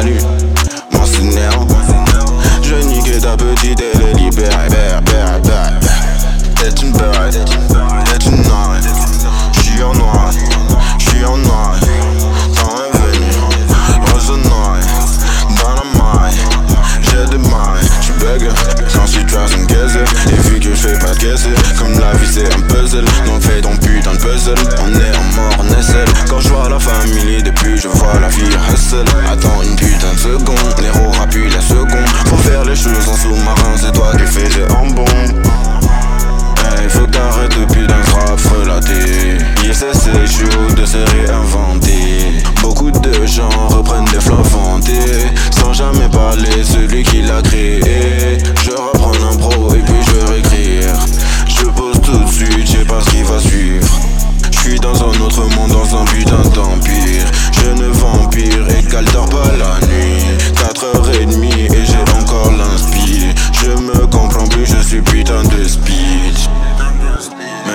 Salut, c'est Nero. Je nique ta petite et les libérer. T'es une bête, t'es une noire. J'suis en noir, j'suis en noir. Temps est venu, rose noir. Dans la maille, j'ai des mailles. J'bug quand situation gaze. Et vu que j'fais pas de caisse, comme la vie c'est un famille, depuis je vois la vie hustle. Attends une putain de seconde, l'héros rappuie la seconde. Faut faire les choses en sous-marin, c'est toi qui fais j'ai en bombe. Hey, faut t'arrêter depuis d'un rap frelaté ISS c'est chaud de se réinventer Beaucoup de gens reprennent des flots vantés Sans jamais parler celui qui l'a créé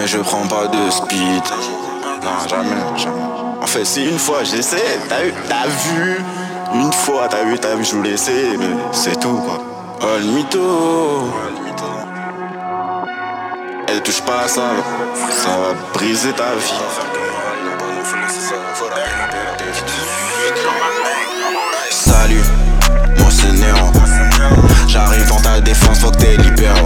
Je prends pas de speed Non, jamais, jamais En fait, si une fois j'essaie, t'as eu, t'as vu Une fois, t'as vu, t'as vu, je voulais essayer, mais c'est tout quoi Oh le mytho elle touche pas à ça, ça va briser ta vie. Salut, c'est Néo. J'arrive dans ta défense, faut que t'es libéré.